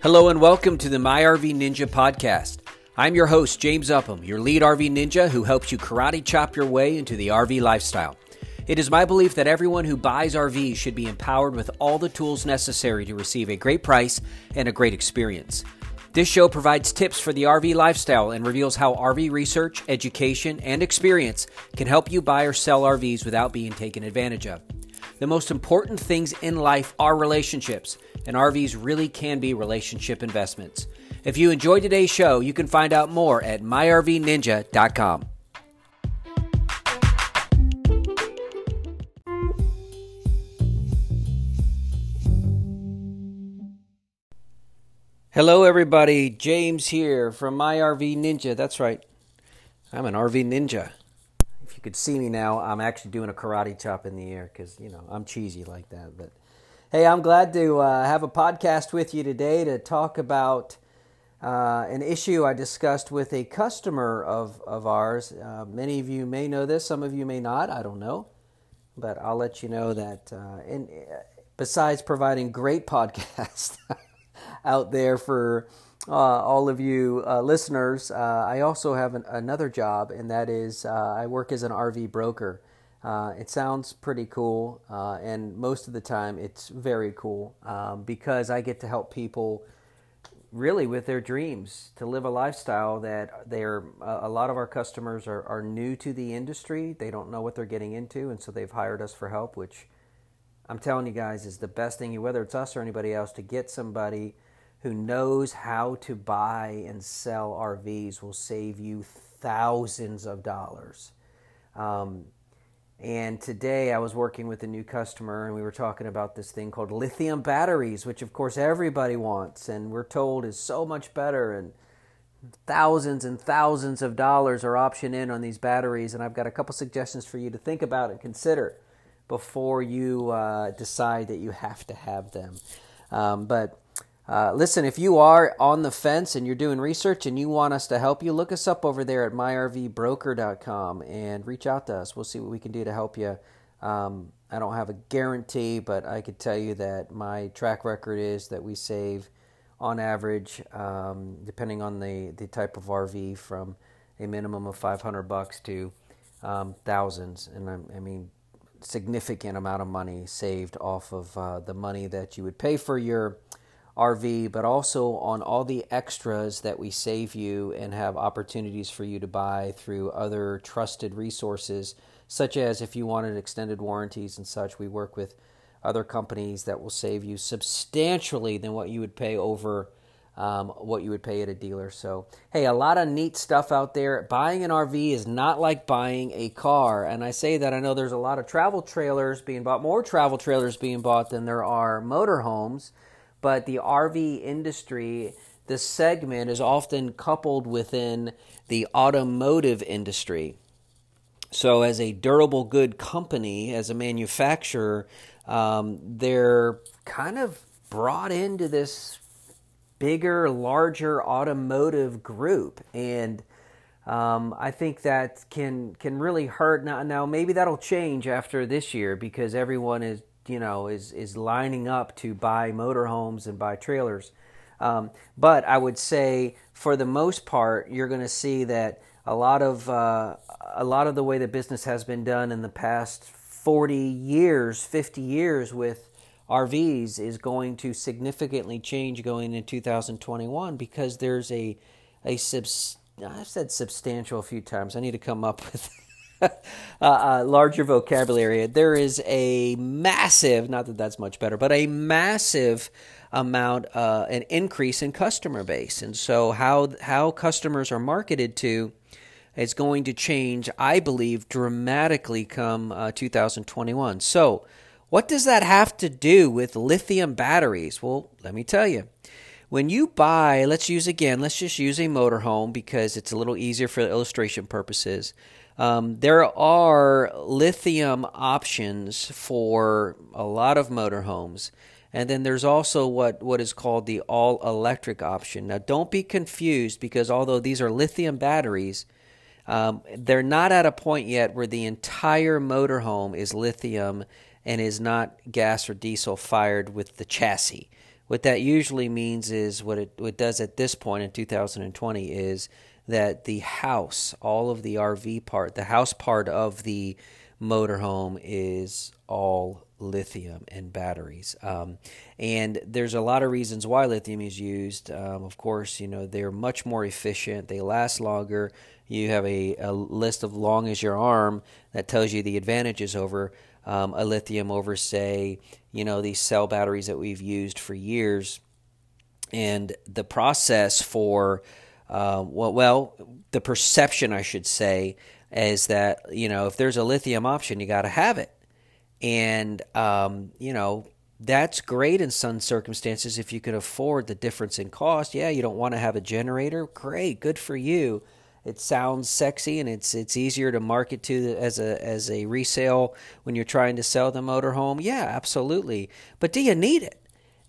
Hello and welcome to the My RV Ninja podcast. I'm your host, James Upham, your lead RV ninja who helps you karate chop your way into the RV lifestyle. It is my belief that everyone who buys RVs should be empowered with all the tools necessary to receive a great price and a great experience. This show provides tips for the RV lifestyle and reveals how RV research, education, and experience can help you buy or sell RVs without being taken advantage of. The most important things in life are relationships, and RVs really can be relationship investments. If you enjoyed today's show, you can find out more at myrvninja.com. Hello, everybody. James here from My RV Ninja. That's right. I'm an RV ninja. If you could see me now, I'm actually doing a karate chop in the air because, you know, I'm cheesy like that. But hey, I'm glad to uh, have a podcast with you today to talk about uh, an issue I discussed with a customer of, of ours. Uh, many of you may know this, some of you may not. I don't know. But I'll let you know that, uh, in, besides providing great podcasts, out there for uh, all of you uh, listeners. I also have an, another job, and that is I work as an RV broker. Uh, it sounds pretty cool, uh, and most of the time it's very cool um, because I get to help people really with their dreams to live a lifestyle that they're a lot of our customers are, are new to the industry they don't know what they're getting into and so they've hired us for help which i'm telling you guys is the best thing whether it's us or anybody else to get somebody who knows how to buy and sell RVs will save you thousands of dollars. Um, and today I was working with a new customer and we were talking about this thing called lithium batteries, which of course everybody wants and we're told is so much better and thousands and thousands of dollars are option in on these batteries. And I've got a couple suggestions for you to think about and consider before you uh, decide that you have to have them. Um, but uh, listen, if you are on the fence and you're doing research and you want us to help you, look us up over there at myrvbroker.com and reach out to us. We'll see what we can do to help you. Um, I don't have a guarantee, but I could tell you that my track record is that we save, on average, um, depending on the, the type of RV, from a minimum of 500 bucks to um, thousands. And I, I, mean, significant amount of money saved off of uh, the money that you would pay for your RV, but also on all the extras that we save you and have opportunities for you to buy through other trusted resources, such as if you wanted extended warranties and such. We work with other companies that will save you substantially than what you would pay over um, what you would pay at a dealer. So, hey, a lot of neat stuff out there. Buying an RV is not like buying a car. And I say that I know there's a lot of travel trailers being bought, more travel trailers being bought than there are motorhomes but the RV industry, this segment is often coupled within the automotive industry. So, as a durable good company, as a manufacturer, um, they're kind of brought into this bigger, larger automotive group, and um, I think that can can really hurt. Now, now maybe that'll change after this year because everyone is you know is is lining up to buy motorhomes and buy trailers. Um, but I would say for the most part, you're going to see that a lot of uh, a lot of the way the business has been done in the past 40 years, 50 years with RVs is going to significantly change going into 2021 because there's a a subs- I've said substantial a few times. I need to come up with uh, uh, larger vocabulary. There is a massive, not that that's much better, but a massive amount, uh, an increase in customer base. And so, how, how customers are marketed to is going to change, I believe, dramatically come uh, 2021. So, what does that have to do with lithium batteries? Well, let me tell you. When you buy, let's use again, let's just use a motorhome because it's a little easier for illustration purposes. Um, there are lithium options for a lot of motorhomes. And then there's also what, what is called the all electric option. Now, don't be confused because although these are lithium batteries, um, they're not at a point yet where the entire motorhome is lithium and is not gas or diesel fired with the chassis. What that usually means is what it, what it does at this point in 2020 is that the house, all of the RV part, the house part of the motorhome is all lithium and batteries. Um, and there's a lot of reasons why lithium is used. Um, of course, you know, they're much more efficient, they last longer. You have a, a list of long as your arm that tells you the advantages over um, a lithium over, say, you know, these cell batteries that we've used for years. And the process for, uh, well, well, the perception, I should say, is that, you know, if there's a lithium option, you got to have it. And, um, you know, that's great in some circumstances if you can afford the difference in cost. Yeah, you don't want to have a generator. Great, good for you it sounds sexy and it's it's easier to market to as a as a resale when you're trying to sell the motorhome. Yeah, absolutely. But do you need it?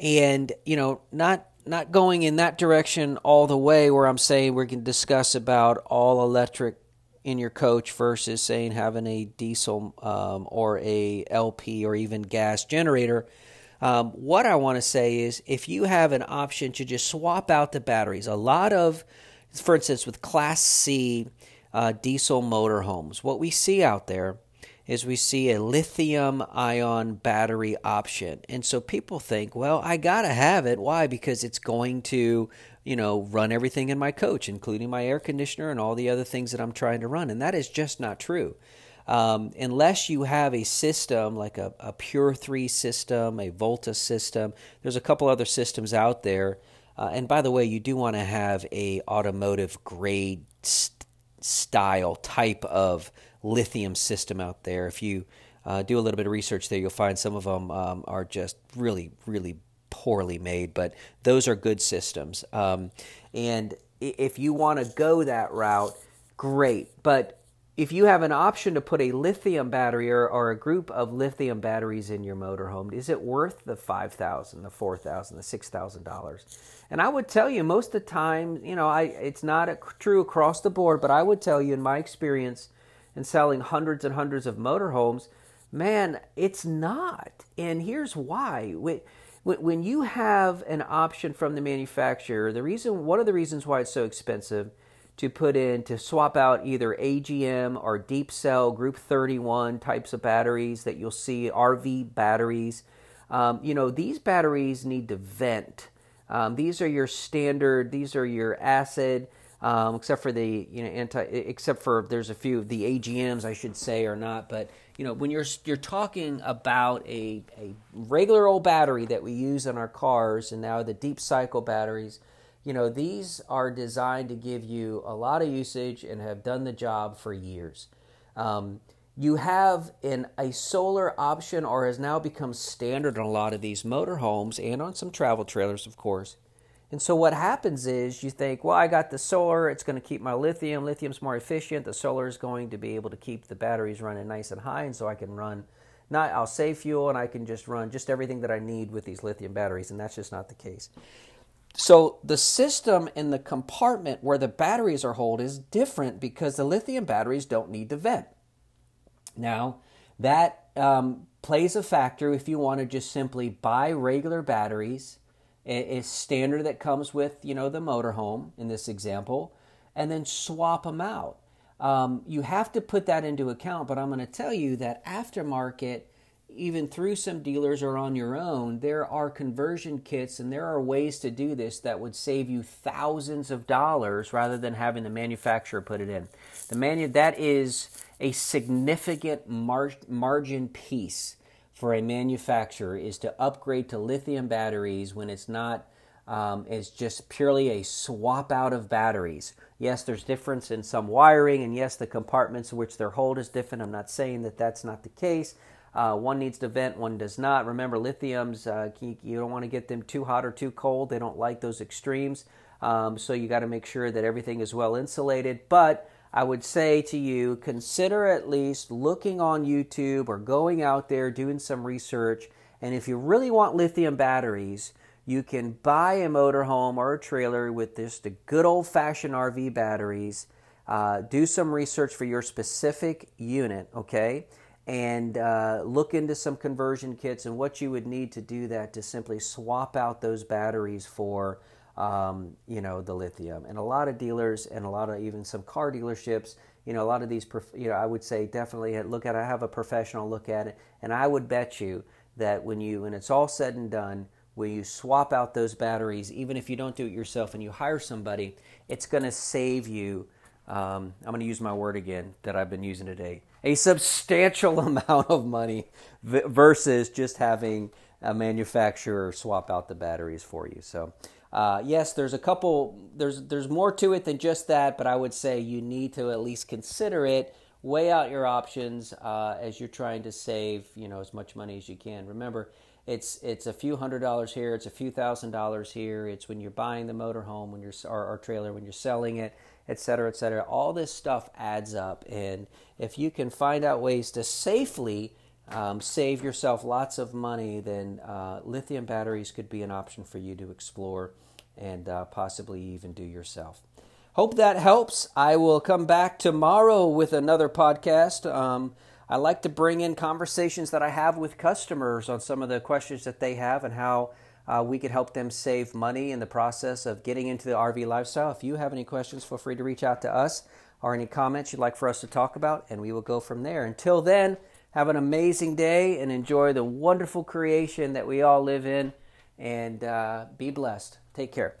And you know, not not going in that direction all the way where I'm saying we can discuss about all electric in your coach versus saying having a diesel um, or a LP or even gas generator. Um, what I want to say is if you have an option to just swap out the batteries, a lot of for instance, with Class C uh, diesel motorhomes, what we see out there is we see a lithium ion battery option. And so people think, well, I got to have it. Why? Because it's going to, you know, run everything in my coach, including my air conditioner and all the other things that I'm trying to run. And that is just not true. Um, unless you have a system like a, a Pure 3 system, a Volta system, there's a couple other systems out there uh, and by the way, you do want to have a automotive grade st- style type of lithium system out there. If you uh, do a little bit of research there, you'll find some of them um, are just really, really poorly made, but those are good systems. Um, and if you want to go that route, great. But if you have an option to put a lithium battery or, or a group of lithium batteries in your motorhome, is it worth the five thousand, the four thousand, the six thousand dollars? And I would tell you, most of the time, you know, I it's not a, true across the board, but I would tell you, in my experience in selling hundreds and hundreds of motorhomes, man, it's not. And here's why. When you have an option from the manufacturer, the reason, one of the reasons why it's so expensive to put in to swap out either AGM or deep cell group 31 types of batteries that you'll see, RV batteries. Um, you know, these batteries need to vent. Um, these are your standard, these are your acid, um, except for the, you know, anti, except for there's a few, of the AGMs, I should say, or not. But, you know, when you're, you're talking about a, a regular old battery that we use in our cars and now the deep cycle batteries, you know, these are designed to give you a lot of usage and have done the job for years. Um, you have in a solar option, or has now become standard on a lot of these motorhomes and on some travel trailers, of course. And so what happens is you think, well, I got the solar, it's going to keep my lithium. Lithium's more efficient. The solar is going to be able to keep the batteries running nice and high, and so I can run. Not, I'll save fuel and I can just run just everything that I need with these lithium batteries, and that's just not the case. So the system in the compartment where the batteries are held is different because the lithium batteries don't need to vent. Now, that um, plays a factor if you want to just simply buy regular batteries, a, a standard that comes with you know the motorhome in this example, and then swap them out. Um, you have to put that into account, but I'm going to tell you that aftermarket even through some dealers or on your own, there are conversion kits and there are ways to do this that would save you thousands of dollars rather than having the manufacturer put it in. The manu- that is a significant mar- margin piece for a manufacturer is to upgrade to lithium batteries when it's not um, it's just purely a swap out of batteries. Yes, there's difference in some wiring, and yes, the compartments in which they're hold is different. I'm not saying that that's not the case, uh, one needs to vent, one does not. Remember, lithiums, uh, you, don't want to get them too hot or too cold. They don't like those extremes. Um, so you got to make sure that everything is well insulated. But I would say to you, consider at least looking on YouTube or going out there doing some research. And if you really want lithium batteries, you can buy a motorhome or a trailer with just the good old fashioned RV batteries. Uh, do some research for your specific unit, okay? And uh, look into some conversion kits and what you would need to do that to simply swap out those batteries for um, you know the lithium. And a lot of dealers and a lot of even some car dealerships you know a lot of these you know i would say definitely look at it have a professional look at it and i would bet you that when you when it's all said and done when you swap out those batteries even if you don't do it yourself and you hire somebody it's going to save you um, I'm going to use my word again that I've been using today a substantial amount of money versus just having a manufacturer swap out the batteries for you. So, uh, yes, there's a couple, there's, there's more to it than just that, but I would say you need to at least consider it. Weigh out your options uh, as you're trying to save, you know, as much money as you can. Remember, it's it's a few hundred dollars here, it's a few thousand dollars here. It's when you're buying the motorhome, when you're or, or trailer, when you're selling it et cetera, et cetera. All this stuff adds up. And if you can find out ways to safely um, save yourself lots of money, then uh, lithium batteries could be an option for you to explore and uh, possibly even do yourself. Hope that helps. I will come back tomorrow with another podcast. Um, I like to bring in conversations that I have with customers on some of the questions that they have and how uh, we could help them save money in the process of getting into the RV lifestyle. If you have any questions, feel free to reach out to us or any comments you'd like for us to talk about, and we will go from there. Until then, have an amazing day and enjoy the wonderful creation that we all live in, and uh, be blessed. Take care.